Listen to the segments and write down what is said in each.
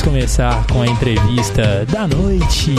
Vamos começar com a entrevista da noite.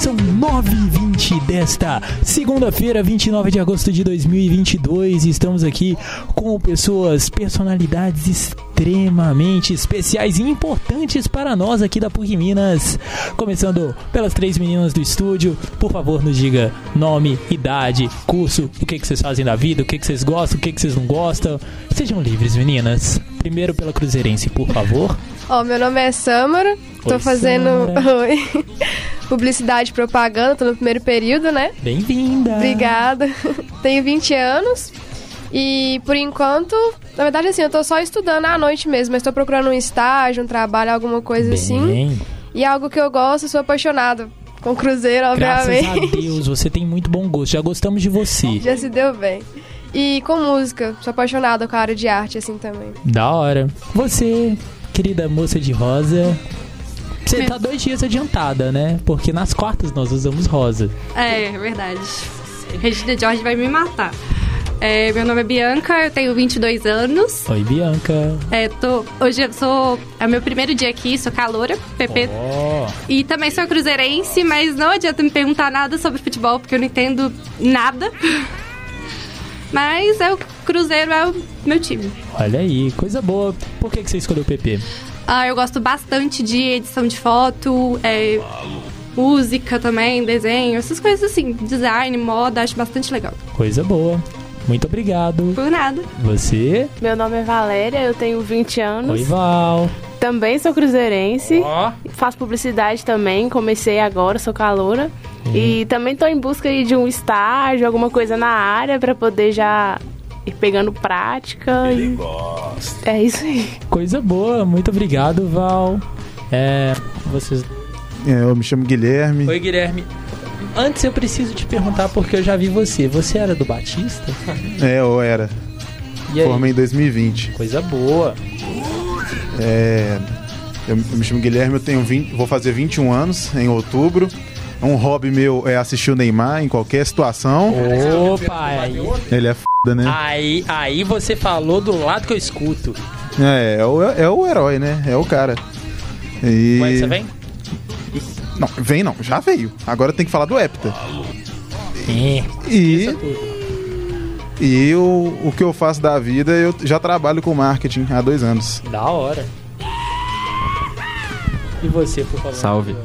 São 9h20 desta segunda-feira, 29 de agosto de 2022. Estamos aqui com pessoas, personalidades extremamente especiais e importantes para nós aqui da PUC Minas. Começando pelas três meninas do estúdio. Por favor, nos diga nome, idade, curso, o que, que vocês fazem da vida, o que, que vocês gostam, o que, que vocês não gostam. Sejam livres, meninas. Primeiro pela Cruzeirense, por favor. Ó, meu nome é Samara, tô Oi, fazendo Samara. Oi. publicidade e propaganda, tô no primeiro período, né? Bem-vinda! Obrigada. Tenho 20 anos e por enquanto, na verdade assim, eu tô só estudando à noite mesmo, mas tô procurando um estágio, um trabalho, alguma coisa assim. Bem, E é algo que eu gosto, sou apaixonada com cruzeiro, Graças obviamente. a Deus, você tem muito bom gosto. Já gostamos de você. Já se deu bem. E com música, sou apaixonada com a área de arte assim também. Da hora. Você, querida moça de rosa. Você tá dois dias adiantada, né? Porque nas quartas nós usamos rosa. É, é verdade. Regina George vai me matar. É, meu nome é Bianca, eu tenho 22 anos. Oi, Bianca. É, tô, hoje eu sou. É o meu primeiro dia aqui, sou caloura, PP. Ó, E também sou cruzeirense, mas não adianta me perguntar nada sobre futebol, porque eu não entendo nada. Mas é o Cruzeiro é o meu time. olha aí, coisa boa. Por que, que você escolheu o PP? Ah, eu gosto bastante de edição de foto, é, música também, desenho, essas coisas assim, design, moda, acho bastante legal. Coisa boa. Muito obrigado. Por nada. Você? Meu nome é Valéria, eu tenho 20 anos. Oi, Val. Também sou cruzeirense. Ó. Faço publicidade também, comecei agora, sou caloura. E também tô em busca aí de um estágio, alguma coisa na área pra poder já ir pegando prática. e... É isso aí. Coisa boa. Muito obrigado, Val. É. Vocês É, eu me chamo Guilherme. Oi, Guilherme. Antes eu preciso te perguntar porque eu já vi você. Você era do Batista? É, eu era. E aí? Formei em 2020. Coisa boa. É, eu, eu me chamo Guilherme, eu tenho 20, vou fazer 21 anos em outubro. Um hobby meu é assistir o Neymar em qualquer situação. Opa, aí, Ele é foda, né? aí, aí você falou do lado que eu escuto. É, é o, é o herói, né? É o cara. E... É você vem? Não, vem não, já veio. Agora tem que falar do Hepta. É, E. e o, o que eu faço da vida, eu já trabalho com marketing há dois anos. Da hora. E você, por favor? Salve.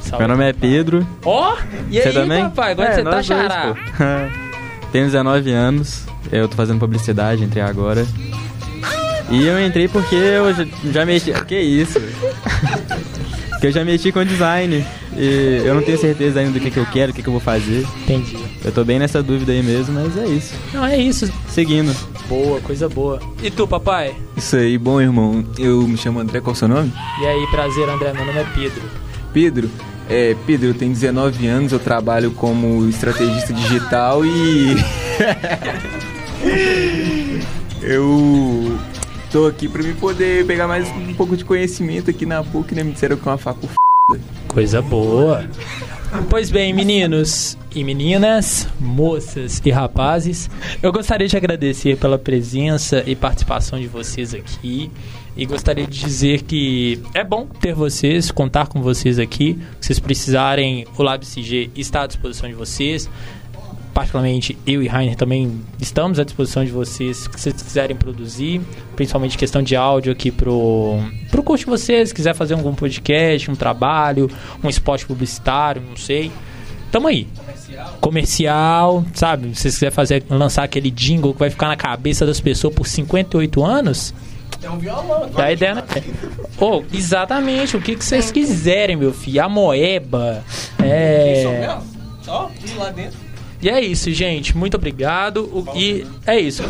Salve. Meu nome é Pedro. Ó! e Você aí, também? papai? Agora É, você tá xará. pô. Tenho 19 anos. Eu tô fazendo publicidade, entrei agora. E eu entrei porque eu já, já mexi. Que isso? porque eu já mexi com design. E eu não tenho certeza ainda do que, que eu quero, o que, que eu vou fazer. Entendi. Eu tô bem nessa dúvida aí mesmo, mas é isso. Não, é isso. Seguindo. Boa, coisa boa. E tu, papai? Isso aí, bom irmão. Eu me chamo André, qual é o seu nome? E aí, prazer, André. Meu nome é Pedro. Pedro. É, Pedro, eu tenho 19 anos, eu trabalho como estrategista digital e. eu tô aqui pra me poder pegar mais um pouco de conhecimento aqui na PUC, né? Me disseram que é uma facu. Coisa boa. Pois bem, meninos e meninas, moças e rapazes, eu gostaria de agradecer pela presença e participação de vocês aqui. E gostaria de dizer que é bom ter vocês, contar com vocês aqui. Se vocês precisarem, o LabCG está à disposição de vocês. Particularmente eu e Rainer também estamos à disposição de vocês, se vocês quiserem produzir, principalmente questão de áudio aqui pro, pro curso de vocês, se quiser fazer algum podcast, um trabalho, um spot publicitário, não sei. Tamo aí. Comercial, sabe? Se vocês quiserem fazer, lançar aquele jingle que vai ficar na cabeça das pessoas por 58 anos. É um violão. Dá ideia, né? Oh, exatamente, o que, que vocês quiserem, meu filho. A moeba. É. Só ir lá dentro. E é isso, gente. Muito obrigado. O- E é isso.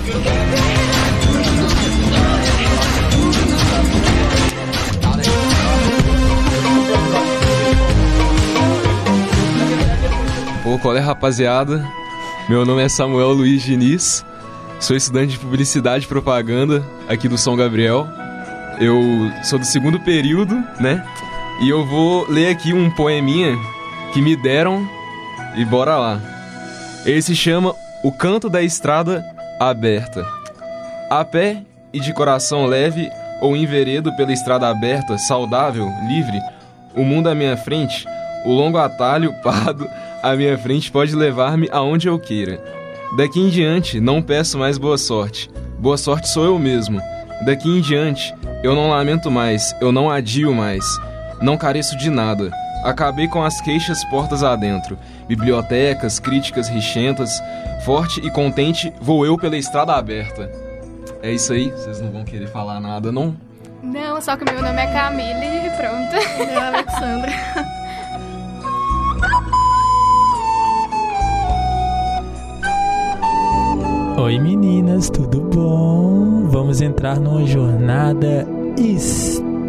Pô, qual é, rapaziada? Meu nome é Samuel Luiz Diniz, sou estudante de publicidade e propaganda aqui do São Gabriel. Eu sou do segundo período, né? E eu vou ler aqui um poeminha que me deram e bora lá. Ele se chama O Canto da Estrada Aberta. A pé e de coração leve, ou enveredo pela estrada aberta, saudável, livre, o mundo à minha frente, o longo atalho pardo à minha frente pode levar-me aonde eu queira. Daqui em diante, não peço mais boa sorte. Boa sorte sou eu mesmo. Daqui em diante, eu não lamento mais, eu não adio mais. Não careço de nada. Acabei com as queixas portas adentro. Bibliotecas, críticas richentas. Forte e contente, vou eu pela estrada aberta. É isso aí, vocês não vão querer falar nada, não? Não, só que meu nome é Camille e pronto. Meu é Alexandra. Oi meninas, tudo bom? Vamos entrar numa jornada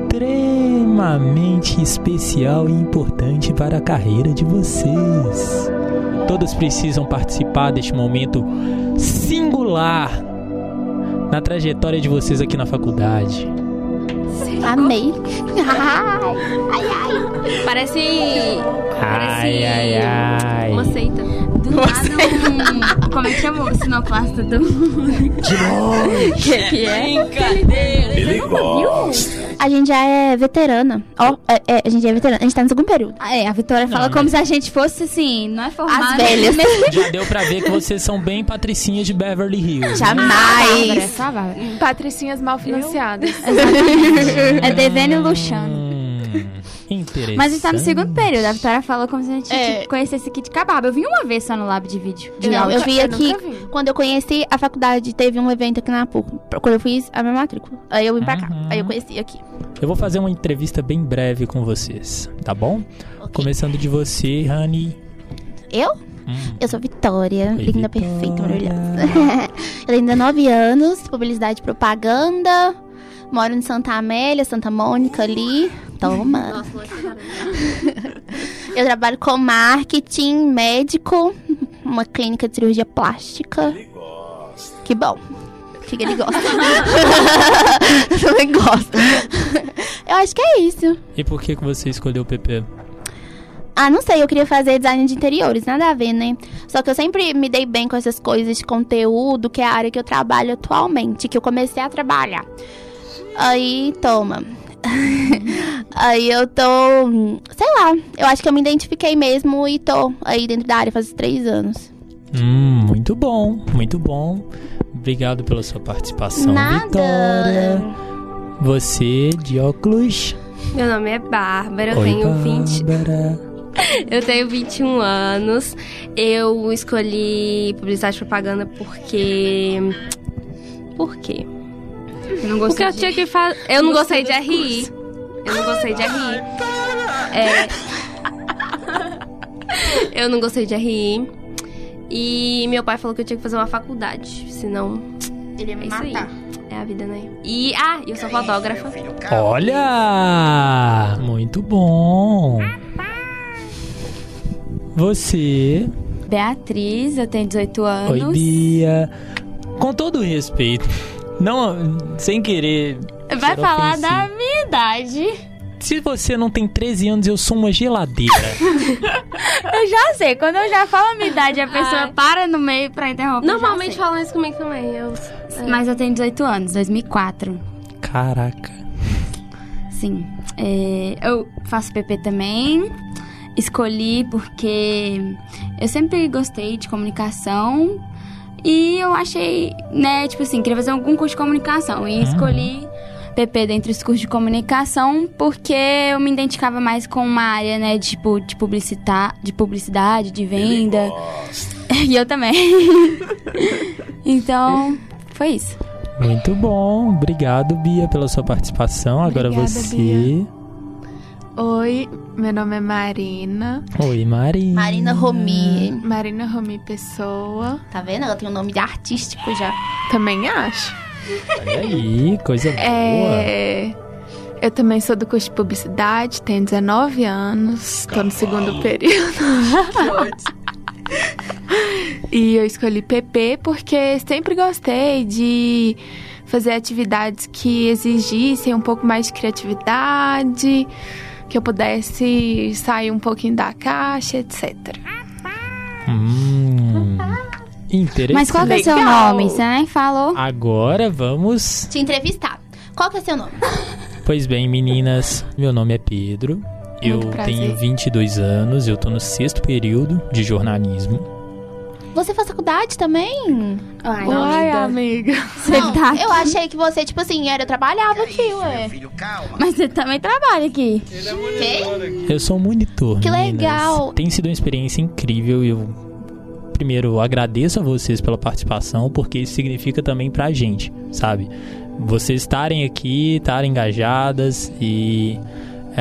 extremamente especial e importante para a carreira de vocês. Todos precisam participar deste momento singular na trajetória de vocês aqui na faculdade. Amei. Parece. Ai, ai, ai. Uma seita. Do nada um... Como é que chama o sinoplasta do mundo? que que é? Ele gosta. A gente já é veterana. Ó, é, é, a gente é veterana. A gente tá no segundo período. Ah, é, a Vitória fala Não, como mas- se a gente fosse assim, não é formada. As velhas. Já deu pra ver que vocês são bem patricinhas de Beverly Hills. né? Jamais. Só a Bárbara. Patricinhas mal financiadas. É devendo e luxando. Hum, interessante. Mas a gente tá no segundo período. A Vitória falou como se a gente É. tipo, conhecesse aqui de cababa. Eu vim uma vez só no lab de vídeo. De Não, eu vi eu aqui. vi. Quando eu conheci a faculdade, teve um evento aqui na PUC. Quando eu fiz a minha matrícula. Aí eu vim pra cá. Uhum. Aí eu conheci aqui. Eu vou fazer uma entrevista bem breve com vocês, tá bom? Começando de você, Honey. Eu? Hum. Eu sou Vitória, Oi, linda, Vitória. perfeita, maravilhosa. eu tenho ainda 9 anos, publicidade e propaganda. Moro em Santa Amélia, Santa Mônica ali. Toma. eu trabalho com marketing, médico, uma clínica de cirurgia plástica. Que bom. Que, ele gosta? eu também gosto. eu acho que é isso. E por que, que você escolheu o PP? Ah, não sei, eu queria fazer design de interiores, nada a ver, né? Só que eu sempre me dei bem com essas coisas de conteúdo, que é a área que eu trabalho atualmente, que eu comecei a trabalhar. Aí, toma. aí eu tô. Sei lá, eu acho que eu me identifiquei mesmo e tô aí dentro da área faz três anos. Hum, muito bom, muito bom. Obrigado pela sua participação, Nada. Vitória. Você, de óculos. Meu nome é Bárbara, eu Oi, tenho 20. Bárbara. Eu tenho 21 anos. Eu escolhi publicidade e propaganda porque. Por quê? Eu não Porque gostei eu tinha que fazer. Eu não gostei de RI. Eu não gostei de RI. É. Eu não gostei de RI. E meu pai falou que eu tinha que fazer uma faculdade. Senão. Ele ia É isso aí. É a vida, né? E. Ah, eu sou fotógrafa. Olha! Muito bom. Você. Beatriz, eu tenho 18 anos. Oi, Bia. Com todo o respeito, não, sem querer. Vai falar ofensivo. da minha idade. Se você não tem 13 anos, eu sou uma geladeira. Eu já sei, quando eu já falo a minha idade, a pessoa Ai. para no meio pra interromper. Normalmente falam isso comigo também. Eu... Mas eu tenho 18 anos, 2004. Caraca. Sim. É, eu faço PP também. Escolhi porque eu sempre gostei de comunicação. E eu achei, né, tipo assim, queria fazer algum curso de comunicação. E escolhi PP dentro dos cursos de comunicação porque eu me identificava mais com uma área, né, de, tipo, de, publicita de publicidade, de venda. E eu também. então, foi isso. Muito bom. Obrigado, Bia, pela sua participação. Agora Obrigada, você. Bia. Oi, meu nome é Marina. Oi, Marina. Marina Romi. Marina Romi Pessoa. Tá vendo? Ela tem um nome de artístico já. Também acho. Olha aí, coisa boa. É, eu também sou do curso de publicidade, tenho 19 anos, tô no segundo período. e eu escolhi PP porque sempre gostei de fazer atividades que exigissem um pouco mais de criatividade, que eu pudesse sair um pouquinho da caixa, etc. Hum, interessante. Mas qual que é o seu nome? Você nem falou. Agora vamos. Te entrevistar. Qual que é seu nome? Pois bem, meninas, meu nome é Pedro. Eu Muito prazer. tenho 22 anos, eu tô no sexto período de jornalismo. Você faz faculdade também? Ai, Uai, amiga. Não, tá aqui. eu achei que você, tipo assim, era, eu trabalhava aqui, ué. Mas você também trabalha aqui. Quem? Eu sou um monitor. Que meninas. legal. Tem sido uma experiência incrível e eu primeiro agradeço a vocês pela participação, porque isso significa também pra gente, sabe? Vocês estarem aqui, estarem engajadas e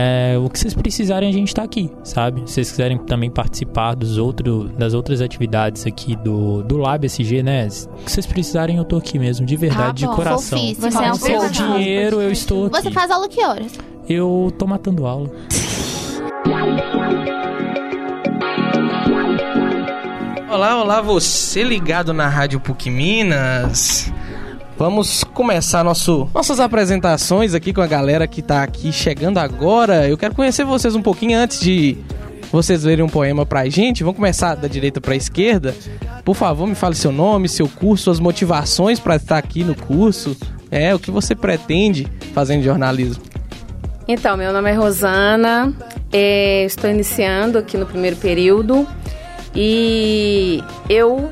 é, o que vocês precisarem a gente tá aqui, sabe? Se vocês quiserem também participar dos outro, das outras atividades aqui do, do Lab SG, né? O que vocês precisarem eu tô aqui mesmo, de verdade, Ah, bom, de coração. fofíssimo. Você é um fofo. dinheiro eu estou aqui. Você faz aula que horas? Eu tô matando aula. Olá, olá, você ligado na Rádio PUC Minas. Vamos começar nosso, nossas apresentações aqui com a galera que tá aqui chegando agora. Eu quero conhecer vocês um pouquinho antes de vocês lerem um poema pra gente. Vamos começar da direita pra esquerda. Por favor, me fale seu nome, seu curso, suas motivações para estar aqui no curso. É, o que você pretende fazendo jornalismo. Então, meu nome é Rosana, é, estou iniciando aqui no primeiro período e eu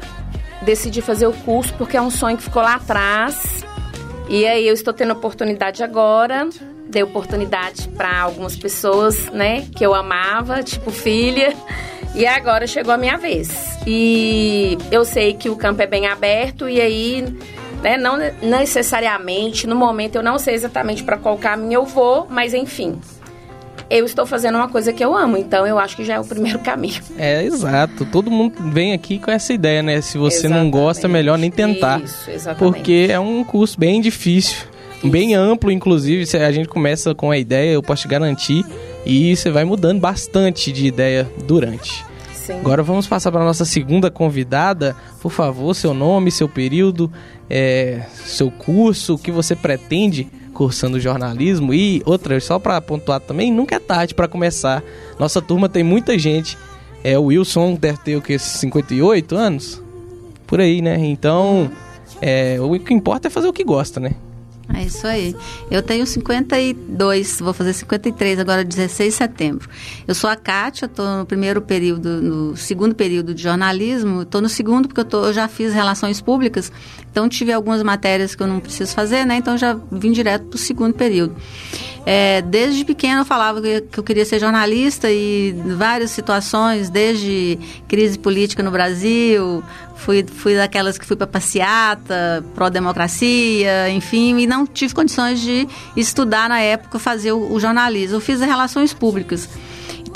decidi fazer o curso porque é um sonho que ficou lá atrás e aí eu estou tendo oportunidade agora, dei oportunidade para algumas pessoas, né, que eu amava, tipo filha, e agora chegou a minha vez. E eu sei que o campo é bem aberto e aí né? Não necessariamente, no momento eu não sei exatamente para qual caminho eu vou, mas enfim. Eu estou fazendo uma coisa que eu amo, então eu acho que já é o primeiro caminho. É, exato. Todo mundo vem aqui com essa ideia, né? Se você não Exatamente. gosta, é melhor nem tentar. Isso, exatamente. Porque é um curso bem difícil, bem amplo, inclusive. Se a gente começa com a ideia, eu posso te garantir, e você vai mudando bastante de ideia durante. Sim. Agora vamos passar para a nossa segunda convidada. Por favor, seu nome, seu período, é, seu curso, o que você pretende cursando jornalismo. E outra, só para pontuar também, nunca é tarde para começar. Nossa turma tem muita gente. É, o Wilson deve ter o que, 58 anos? Por aí, né? Então, é, o que importa é fazer o que gosta, né? É isso aí. Eu tenho 52, vou fazer 53 agora, 16 de setembro. Eu sou a Kátia, estou no primeiro período, no segundo período de jornalismo. Estou no segundo porque eu, tô, eu já fiz relações públicas, então tive algumas matérias que eu não preciso fazer, né? Então já vim direto para o segundo período. É, desde pequena eu falava que, eu queria ser jornalista e várias situações, desde crise política no Brasil, fui, fui daquelas que fui para passeata, pró-democracia, enfim, e não tive condições de estudar na época, fazer o, o jornalismo. Eu fiz relações públicas.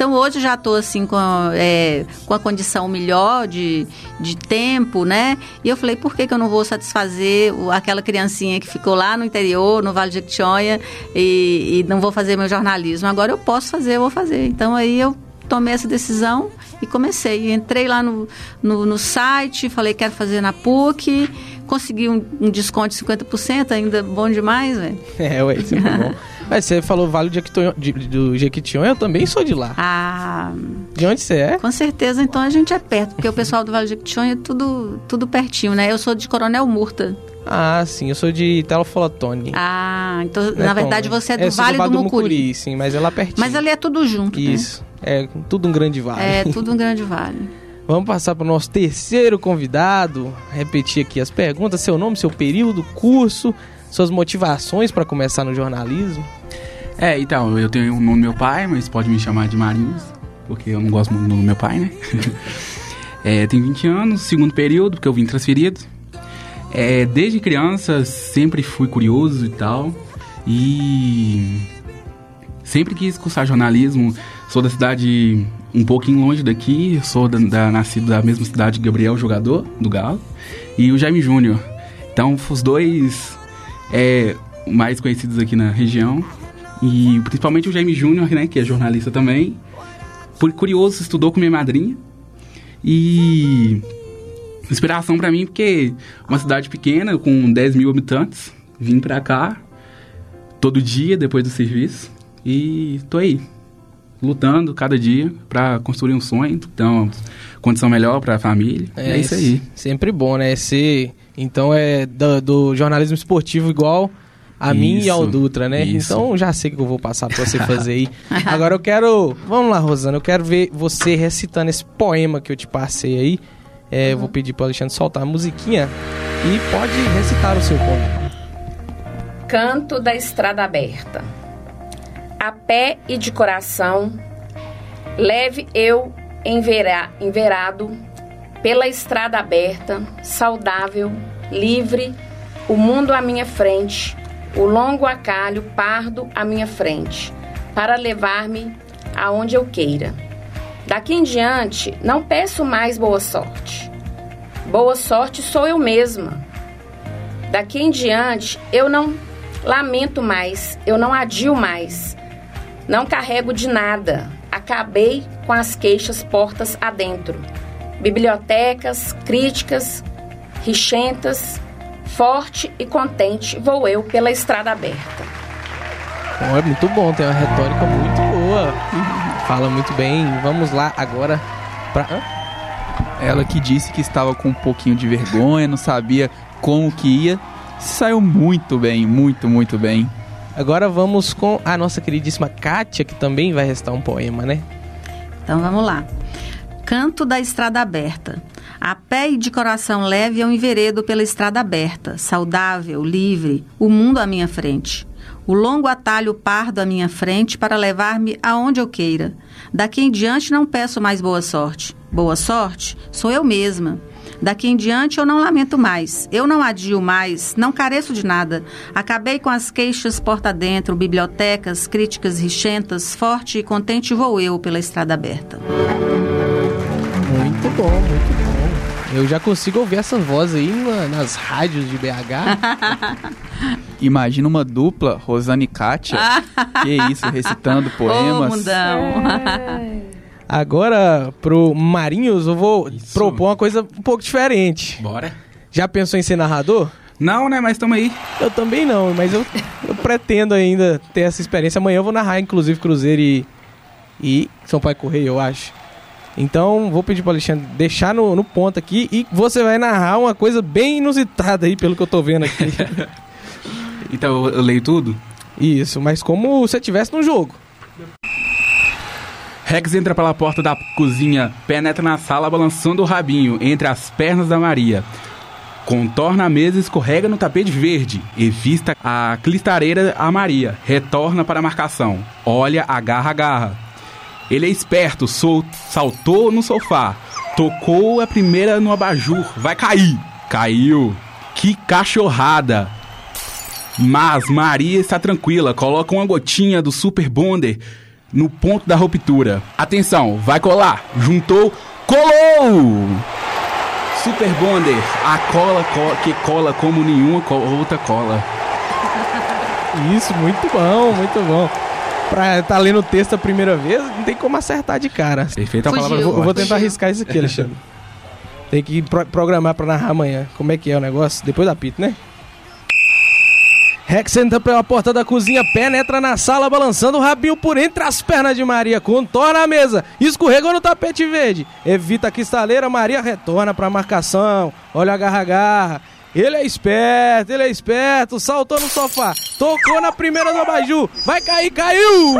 Então hoje já estou assim com, a- é, com a condição melhor de, de tempo, né? E eu falei, por que, que eu não vou satisfazer aquela criancinha que ficou lá no interior, no Vale de Jequitinhonha, e, e não vou fazer meu jornalismo? Agora eu posso fazer, eu vou fazer. Então aí eu tomei essa decisão e comecei. Entrei lá no, no, no site, falei, quero fazer na PUC, consegui um, um desconto de 50%, ainda bom demais, velho. É, ué, sempre bom. Mas você falou Vale do Jequitinhonha, do eu também sou de lá. Ah, De onde você é? Com certeza, então a gente é perto, porque o pessoal do Vale de Jequitinhonha é tudo, tudo pertinho, né? Eu sou de Coronel Murta. Ah, sim, eu sou de Telofolotone. Ah, então é na verdade você é do sou Vale do, Mucuri. sim, mas é lá pertinho. Mas ali é tudo junto, né? Isso, é tudo um grande vale. É tudo um grande vale. Vamos passar para o nosso terceiro convidado. Repetir aqui as perguntas: seu nome, seu período, curso, suas motivações para começar no jornalismo. É, então, eu tenho o nome do meu pai, mas pode me chamar de Marinhos, porque eu não gosto muito do nome do meu pai, né? é, tenho 20 anos, segundo período, porque eu vim transferido. É, desde criança sempre fui curioso e tal. E sempre quis cursar jornalismo. Sou da cidade um pouquinho longe daqui, sou da, da- nascido da mesma cidade de Gabriel, jogador do Galo, e o Jaime Júnior. Então, os dois é, mais conhecidos aqui na região. E principalmente o Jaime Júnior, né, que é jornalista também. Por curioso, estudou com minha madrinha. E inspiração pra mim, porque uma cidade pequena, com 10 mil habitantes, vim pra cá todo dia depois do serviço. E tô aí, lutando cada dia pra construir um sonho, então condição melhor pra família. É, isso aí. Sempre bom, né? Ser, então é do, do jornalismo esportivo igual A mim e ao Isso, Dutra, né? isso. Então já sei o que eu vou passar pra você fazer aí. Agora eu quero. Vamos lá, Rosana. Eu quero ver você recitando esse poema que eu te passei aí. É, eu Vou pedir pro Alexandre soltar a musiquinha e pode recitar o seu poema. Canto da estrada aberta. A pé e de coração, leve eu envera, enverado pela estrada aberta, saudável, livre, o mundo à minha frente, o longo acalho pardo à minha frente, para levar-me aonde eu queira. Daqui em diante, não peço mais boa sorte. Boa sorte sou eu mesma. Daqui em diante, eu não lamento mais, eu não adio mais, não carrego de nada. Acabei com as queixas portas adentro. Bibliotecas, críticas, richentas, forte e contente vou eu pela estrada aberta. Bom, é muito bom, tem uma retórica muito boa. Fala muito bem. Vamos lá agora. Hã? Ela que disse que estava com um pouquinho de vergonha, não sabia como que ia. Saiu muito bem, muito, muito bem. Agora vamos com a nossa queridíssima Kátia, que também vai restar um poema, né? Então vamos lá. Canto da estrada aberta. A pé e de coração leve eu enveredo pela estrada aberta, saudável, livre, o mundo à minha frente. O longo atalho pardo à minha frente para levar-me aonde eu queira. Daqui em diante não peço mais boa sorte. Boa sorte sou eu mesma. Daqui em diante eu não lamento mais, eu não adio mais, não careço de nada. Acabei com as queixas porta dentro, bibliotecas, críticas richentas, forte e contente vou eu pela estrada aberta. Muito bom, muito bom. Eu já consigo ouvir essa voz aí na- nas rádios de BH. Imagina uma dupla, Rosane e Kátia. que isso, recitando poemas. Ô, mundão. Agora, pro Marinhos, eu vou propor uma coisa um pouco diferente. Bora. Já pensou em ser narrador? Não, né? Mas tamo aí. Eu também não, mas eu, eu pretendo ainda ter essa experiência. Amanhã eu vou narrar, inclusive, Cruzeiro e, e São Paulo Correio, eu acho. Então, vou pedir pro Alexandre deixar no, no ponto aqui e você vai narrar uma coisa bem inusitada aí, pelo que eu tô vendo aqui. Então eu, eu leio tudo? Isso, mas como se estivesse no jogo. Rex entra pela porta da cozinha, penetra na sala balançando o rabinho entre as pernas da Maria. Contorna a mesa e escorrega no tapete verde. Evista a clistareira a Maria. Retorna para a marcação. Olha, agarra, agarra. Ele é esperto, sol- saltou no sofá. Tocou a primeira no abajur. Vai cair. Caiu. Que cachorrada. Mas Maria está tranquila, coloca uma gotinha do Super Bonder no ponto da ruptura. Atenção, vai colar. Juntou, colou! Super Bonder, a cola co- que cola como nenhuma co- outra cola. Isso, muito bom, muito bom. Pra estar lendo o texto a primeira vez, não tem como acertar de cara. Perfeita a Eu palavra vou, eu vou forte. tentar arriscar isso aqui, Alexandre. Tem que pro- programar pra narrar amanhã. Como é que é o negócio? Depois da pita, né? Rex entra pela porta da cozinha, penetra na sala, balançando o rabinho por entre as pernas de Maria, contorna a mesa, escorregou no tapete verde, evita a cristaleira, Maria retorna pra marcação, olha a garra-garra. Ele é esperto, ele é esperto, saltou no sofá, tocou na primeira do abajur, vai cair, caiu!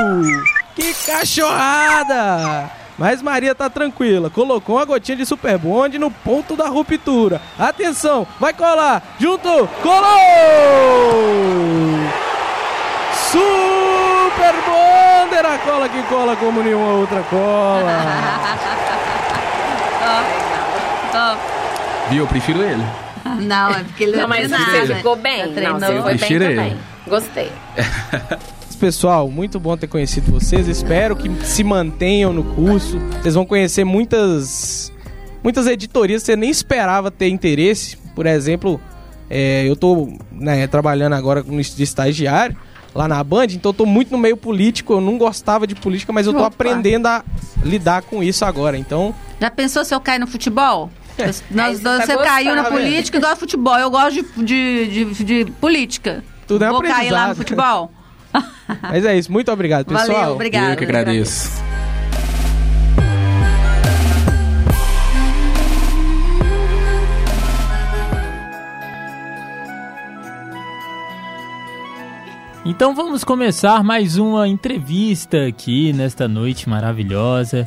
Que cachorrada! Mas Maria tá tranquila, colocou uma gotinha de super bonde no ponto da ruptura. Atenção, vai colar, juntou, colou! Super Bonder, a cola que cola como nenhuma outra cola. Viu? Eu prefiro ele. Não, é porque ele Não, mas você ficou bem. Não, treinou. você foi bem Prefiro ele. também. Gostei. Pessoal, muito bom ter conhecido vocês. Espero que se mantenham no curso. Vocês vão conhecer muitas muitas editorias que você nem esperava ter interesse. Por exemplo, é, eu tô né, trabalhando agora no de estagiário lá na Band, então eu tô muito no meio político. Eu não gostava de política, mas eu tô Opa. aprendendo a lidar com isso agora. Então, Já pensou se eu cair no futebol? Aí Nós você dois, tá você caiu na política e gosta de futebol. Eu gosto de, de, de, de política. Tudo é Vou cair lá no futebol? mas é isso. Muito obrigado, pessoal. Valeu, obrigado. Eu que agradeço. Então vamos começar mais uma entrevista aqui nesta noite maravilhosa.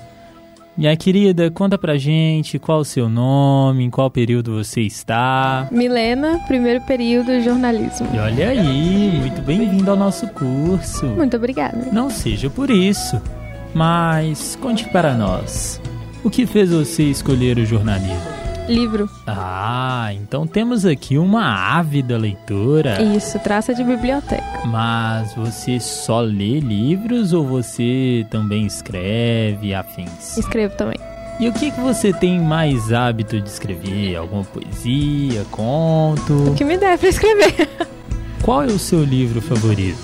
Minha querida, conta pra gente qual o seu nome, em qual período você está. Milena, primeiro período jornalismo. E olha aí, muito bem-vindo ao nosso curso. Muito obrigada. Não seja por isso, mas conte para nós. O que fez você escolher o jornalismo? Livro. Ah, então temos aqui uma ávida leitora. Isso, traça de biblioteca. Mas você só lê livros ou você também escreve afins? Escrevo também. E o que, que você tem mais hábito de escrever? Alguma poesia, conto? O que me der pra escrever. Qual é o seu livro favorito?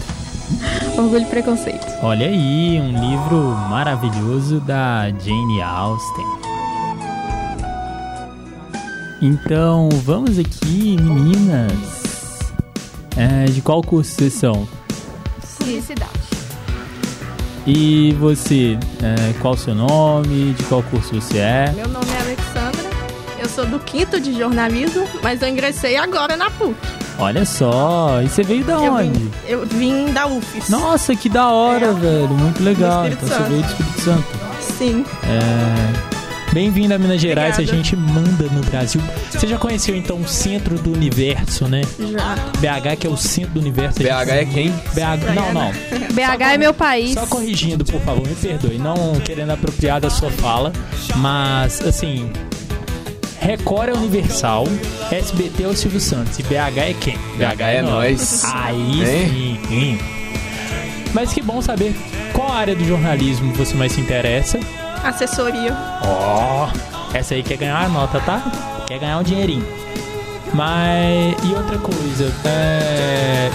Orgulho e Preconceito. Olha aí, um livro maravilhoso da Jane Austen. Então, vamos aqui, meninas. É, de qual curso vocês são? Publicidade. E você, é, qual o seu nome? De qual curso você é? Meu nome é Alexandra, eu sou do quinto de jornalismo, mas eu ingressei agora na PUC. Olha só, e você veio da Eu onde? vim, eu vim da UFES. Nossa, que da hora, velho. Muito legal. Então você Santo. veio do Espírito Santo. Sim. É... Bem-vindo a Minas Gerais, Obrigada. a gente manda no Brasil. Você já conheceu então o centro do universo, né? Já. BH que é o centro do universo. BH é quem? BH, não, não. BH é meu país. Só corrigindo, por favor, me perdoe. Não querendo apropriar da sua fala, mas assim. Record é Universal, SBT é o Silvio Santos e BH é quem? BH é nós. Aí Hein? sim. hein? Mas que bom saber qual área do jornalismo você mais se interessa. Assessoria. Ó, essa aí quer ganhar a nota, tá? Quer ganhar um dinheirinho. Mas. E outra coisa, é.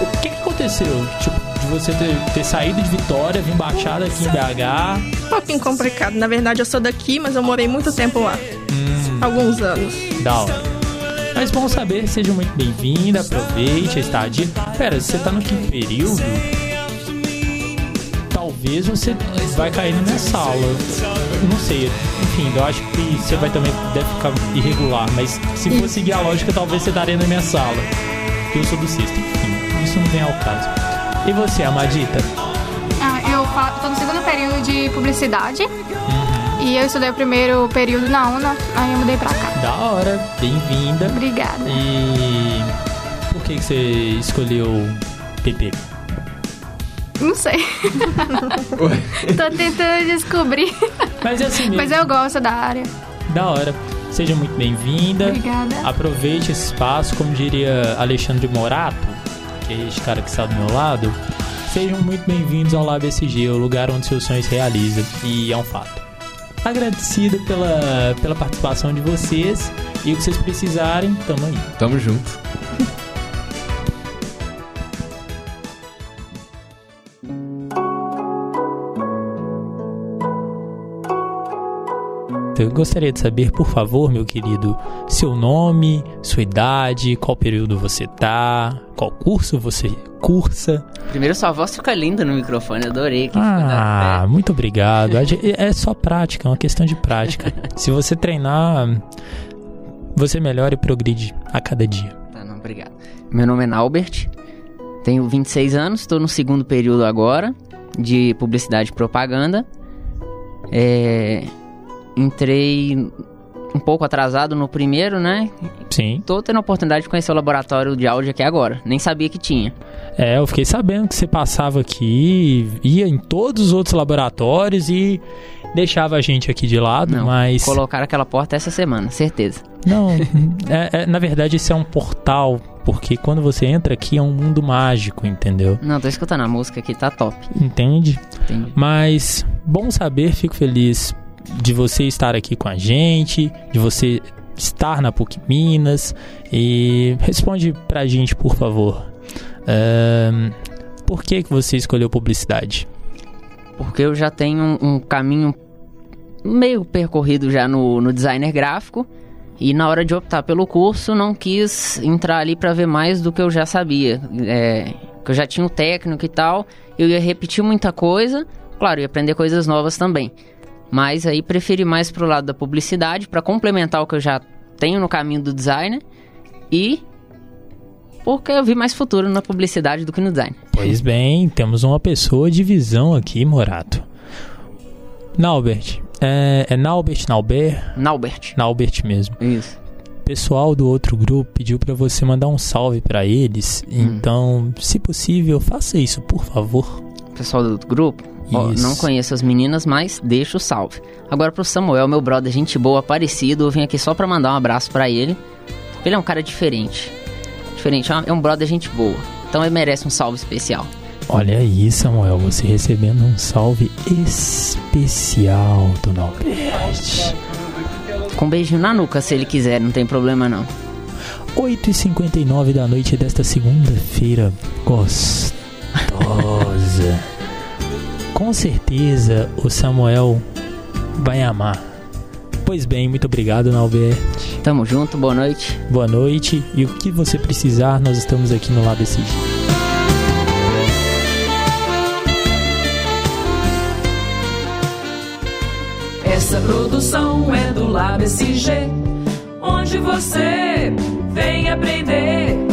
O que, que aconteceu? Tipo, de você ter, ter saído de Vitória, vir baixada aqui em BH. Um pouquinho complicado. Na verdade, eu sou daqui, mas eu morei muito tempo lá. Hum, Alguns anos. da hora. Mas bom saber, seja muito bem-vinda, aproveite a estadia. Pera, você tá no quinto período? Talvez você vai cair na minha sala. Eu não sei. Enfim, eu acho que você vai também deve ficar irregular, mas se for seguir a lógica, talvez você estaria na minha sala. Eu sou do sexto, enfim, isso não vem ao caso. E você, Amadita? Ah, eu tô no segundo período de publicidade. E eu estudei o primeiro período na UNA, aí eu mudei pra cá. Da hora, bem-vinda. Obrigada. E por que, que você escolheu PP? Não sei. tô tentando descobrir. Mas é assim mesmo. Mas eu gosto da área. Da hora. Seja muito bem-vinda. Obrigada. Aproveite esse espaço, como diria Alexandre Morato, que é este cara que está do meu lado. Sejam muito bem-vindos ao Lab SG, o lugar onde seus sonhos se realizam. E é um fato. Agradecido pela, pela participação de vocês. E o que vocês precisarem, tamo aí. Tamo junto. Gostaria de saber, por favor, meu querido, seu nome, sua idade, qual período você tá, qual curso você cursa. Primeiro, sua voz fica linda no microfone, adorei. Que Ah, muito obrigado. É só prática, é uma questão de prática. Se você treinar, você melhora e progride a cada dia. Tá, não, obrigado. Meu nome é Naubert, tenho 26 anos, estou no segundo período agora de publicidade e propaganda. É, entrei um pouco atrasado no primeiro, né? Sim. Tô tendo a oportunidade de conhecer o laboratório de áudio aqui agora. Nem sabia que tinha. É, eu fiquei sabendo que você passava aqui, ia em todos os outros laboratórios e deixava a gente aqui de lado, Não, mas. colocaram aquela porta essa semana, certeza. Não, é- é- na verdade isso é um portal, porque quando você entra aqui é um mundo mágico, entendeu? Não, tô escutando a música aqui, tá top. Entende? Entendi. Mas bom saber, fico feliz de você estar aqui com a gente, de você estar na PUC Minas e responde pra gente, por favor. Ahn, por que que você escolheu publicidade? Porque eu já tenho um, um caminho meio percorrido já no, no designer gráfico. E na hora de optar pelo curso, não quis entrar ali para ver mais do que eu já sabia. É, que eu já tinha o técnico e tal. Eu ia repetir muita coisa. Claro, ia aprender coisas novas também. Mas aí preferi mais pro lado da publicidade para complementar o que eu já tenho no caminho do designer. E porque eu vi mais futuro na publicidade do que no design. Pois bem, temos uma pessoa de visão aqui, Morato. Naubert. É, é Naubert, Naubert? Naubert. Naubert mesmo. Isso. pessoal do outro grupo pediu pra você mandar um salve pra eles. Então, se possível, faça isso, por favor. Pessoal do grupo? Ó, não conheço as meninas, mas deixa o salve. Agora pro Samuel, meu brother, gente boa, parecido, eu vim aqui só pra mandar um abraço pra ele. Ele é um cara diferente. Diferente, é um- é um brother gente boa. Então ele merece um salve especial. Olha aí, Samuel, você recebendo um salve especial do Naubert. Com um beijinho na nuca, se ele quiser, não tem problema não. 8h59 da noite desta segunda-feira gostosa. Com certeza o Samuel vai amar. Pois bem, muito obrigado, Naubert. Tamo junto, boa noite. Boa noite. E o que você precisar, nós estamos aqui no Lab SG. Essa produção é do Lab SG, onde você vem aprender